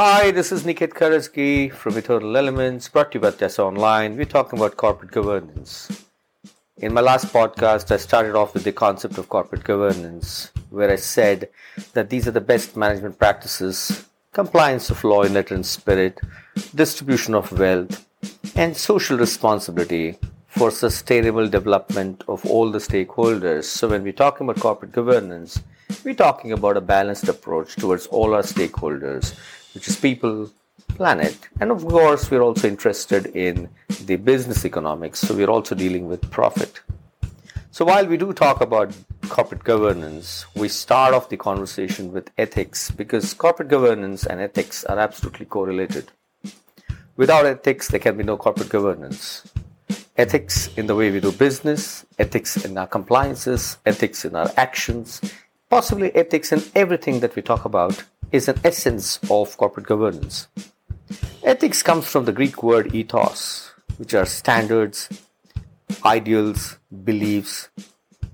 Hi, this is Niket Karajagi from Eternal Elements, brought to you by Tyasa Online. We're talking about corporate governance. In my last podcast, I started off with the concept of corporate governance, where I said that these are the best management practices compliance of law in letter and spirit, distribution of wealth, and social responsibility for sustainable development of all the stakeholders. So, when we're talking about corporate governance, we're talking about a balanced approach towards all our stakeholders which is people, planet, and of course, we're also interested in the business economics, so we're also dealing with profit. So, while we do talk about corporate governance, we start off the conversation with ethics because corporate governance and ethics are absolutely correlated. Without ethics, there can be no corporate governance. Ethics in the way we do business, ethics in our compliances, ethics in our actions, possibly ethics in everything that we talk about is an essence of corporate governance. Ethics comes from the Greek word ethos, which are standards, ideals, beliefs,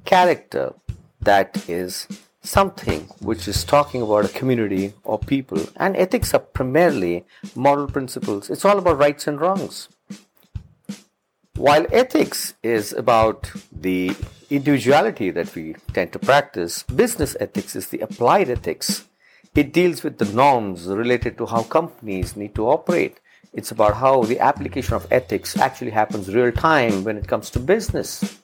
character that is something which is talking about a community or people. And ethics are primarily moral principles. It's all about rights and wrongs. While ethics is about the individuality that we tend to practice, business ethics is the applied ethics it deals with the norms related to how companies need to operate. It's about how the application of ethics actually happens real time when it comes to business.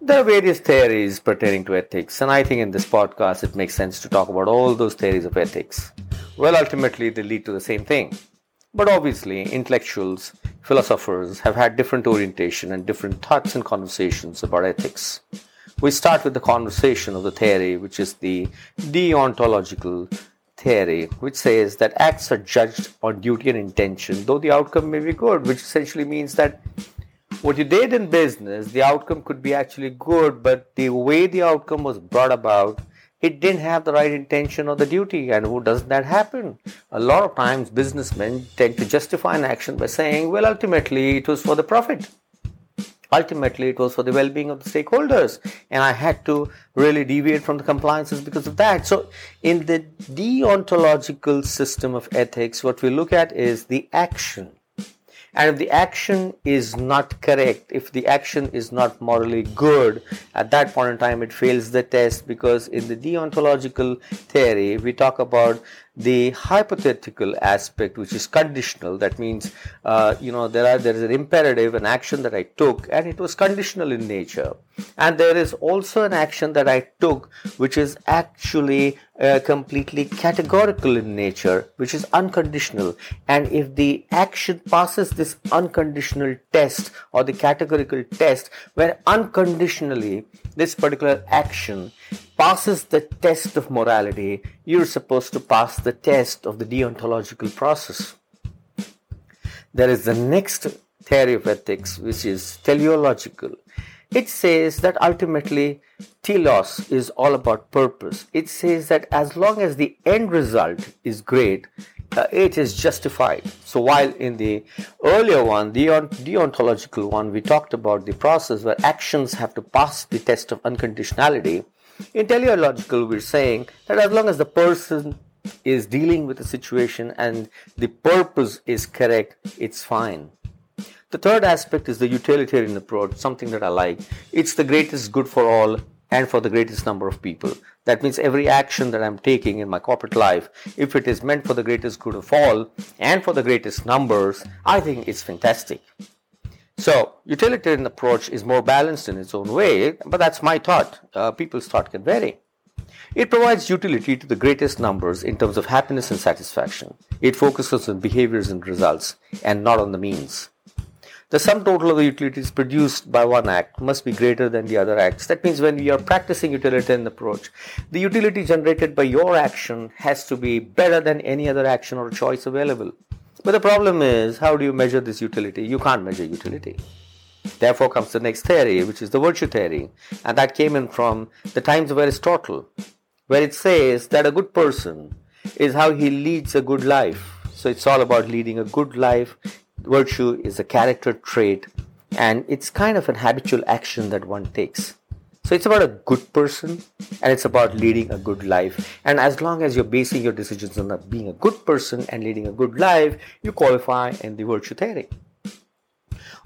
There are various theories pertaining to ethics, and I think in this podcast it makes sense to talk about all those theories of ethics. Well, ultimately, they lead to the same thing. But obviously, intellectuals, philosophers have had different orientation and different thoughts and conversations about ethics. We start with the conversation of the theory, which is the deontological theory, which says that acts are judged on duty and intention, though the outcome may be good, which essentially means that what you did in business, the outcome could be actually good, but the way the outcome was brought about, it didn't have the right intention or the duty. And who doesn't that happen? A lot of times, businessmen tend to justify an action by saying, well, ultimately, it was for the profit ultimately it was for the well-being of the stakeholders and i had to really deviate from the compliances because of that. So in the deontological system of ethics what we look at is the action. And if the action is not correct if the action is not morally good at that point in time it fails the test because in the deontological theory we talk about the hypothetical aspect which is conditional that means uh, you know there are there is an imperative an action that i took and it was conditional in nature. And there is also an action that i took which is actually uh, completely categorical in nature which is unconditional. And if the action passes this unconditional test or the categorical test where unconditionally this particular action passes the test of morality, you're supposed to pass the test of the deontological process. There is the next theory of ethics, which is teleological. It says that ultimately telos is all about purpose. It says that as long as the end result is great, uh, it is justified. So while in the earlier one, the deontological one, we talked about the process where actions have to pass the test of unconditionality, in teleological, we're saying that as long as the person is dealing with the situation and the purpose is correct, it's fine. The third aspect is the utilitarian approach, something that I like. It's the greatest good for all and for the greatest number of people. That means every action that I'm taking in my corporate life, if it is meant for the greatest good of all and for the greatest numbers, I think it's fantastic. So, utilitarian approach is more balanced in its own way, but that's my thought. Uh, people's thought can vary. It provides utility to the greatest numbers in terms of happiness and satisfaction. It focuses on behaviors and results and not on the means. the sum total of the utilities produced by one act must be greater than the other acts. That means when we are practicing utilitarian approach, the utility generated by your action has to be better than any other action or choice available. But the problem is, how do you measure this utility? You can't measure utility. Therefore comes the next theory, which is the virtue theory, and that came in from the times of Aristotle, where it says that a good person is how he leads a good life. So it's all about leading a good life virtue is a character trait and it's kind of an habitual action that one takes. So it's about a good person and it's about leading a good life. And as long as you're basing your decisions on being a good person and leading a good life, you qualify in the virtue theory.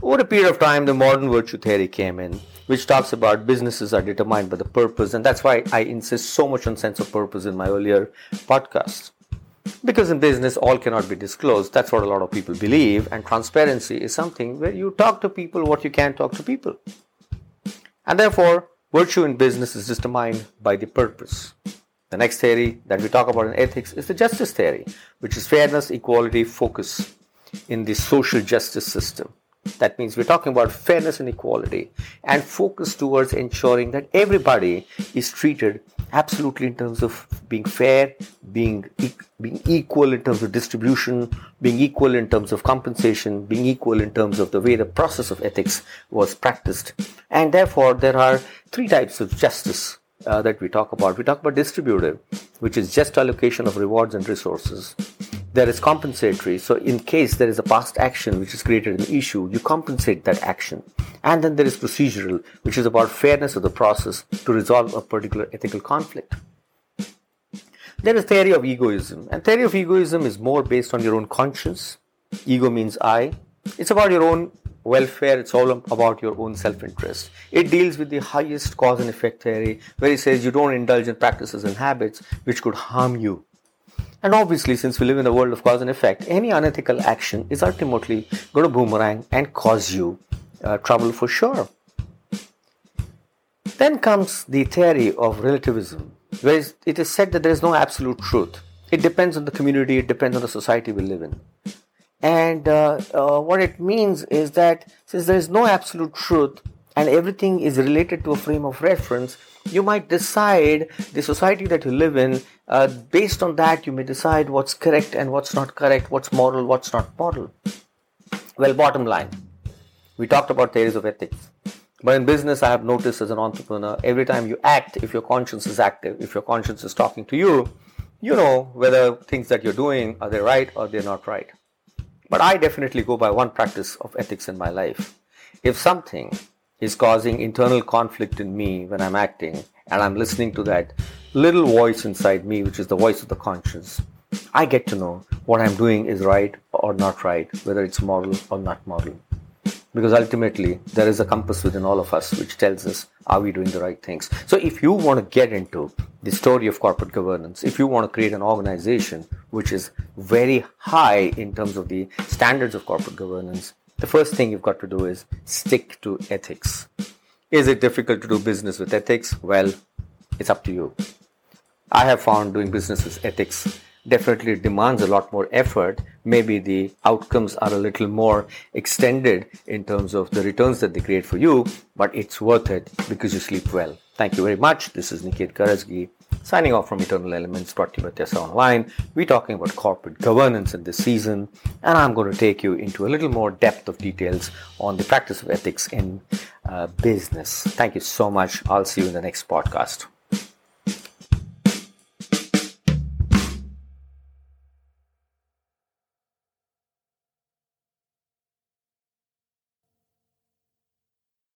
Over a period of time, the modern virtue theory came in, which talks about businesses are determined by the purpose, and that's why I insist so much on sense of purpose in my earlier podcasts. Because in business, all cannot be disclosed. That's what a lot of people believe. And transparency is something where you talk to people what you can't talk to people. And therefore, virtue in business is determined by the purpose. The next theory that we talk about in ethics is the justice theory, which is fairness, equality, focus in the social justice system. That means we're talking about fairness and equality and focus towards ensuring that everybody is treated absolutely in terms of being fair, being, being equal in terms of distribution, being equal in terms of compensation, being equal in terms of the way the process of ethics was practiced. And therefore, there are three types of justice uh, that we talk about. We talk about distributive, which is just allocation of rewards and resources there is compensatory. So, in case there is a past action which has created an issue, you compensate that action. And then there is procedural, which is about fairness of the process to resolve a particular ethical conflict. There is theory of egoism, and theory of egoism is more based on your own conscience. Ego means I. It's about your own welfare. It's all about your own self-interest. It deals with the highest cause and effect theory, where it says you don't indulge in practices and habits which could harm you and obviously, since we live in a world of cause and effect, any unethical action is ultimately going to boomerang and cause you uh, trouble for sure. Then comes the theory of relativism, where it is said that there is no absolute truth. It depends on the community, it depends on the society we live in. And uh, uh, what it means is that since there is no absolute truth and everything is related to a frame of reference, you might decide the society that you live in uh, based on that you may decide what's correct and what's not correct what's moral what's not moral. Well bottom line we talked about theories of ethics. But in business i have noticed as an entrepreneur every time you act if your conscience is active if your conscience is talking to you you know whether things that you're doing are they right or they're not right. But i definitely go by one practice of ethics in my life. If something is causing internal conflict in me when I'm acting, and I'm listening to that little voice inside me, which is the voice of the conscience, I get to know what I'm doing is right or not right, whether it's moral or not moral. Because ultimately, there is a compass within all of us which tells us, are we doing the right things? So, if you want to get into the story of corporate governance, if you want to create an organization which is very high in terms of the standards of corporate governance, the first thing you've got to do is stick to ethics. Is it difficult to do business with ethics? Well, it's up to you. I have found doing business with ethics definitely demands a lot more effort. Maybe the outcomes are a little more extended in terms of the returns that they create for you, but it's worth it because you sleep well. Thank you very much. This is Niket Karajagi Signing off from Eternal Elements brought to you by Tyasa Online. We're talking about corporate governance in this season, and I'm going to take you into a little more depth of details on the practice of ethics in uh, business. Thank you so much. I'll see you in the next podcast.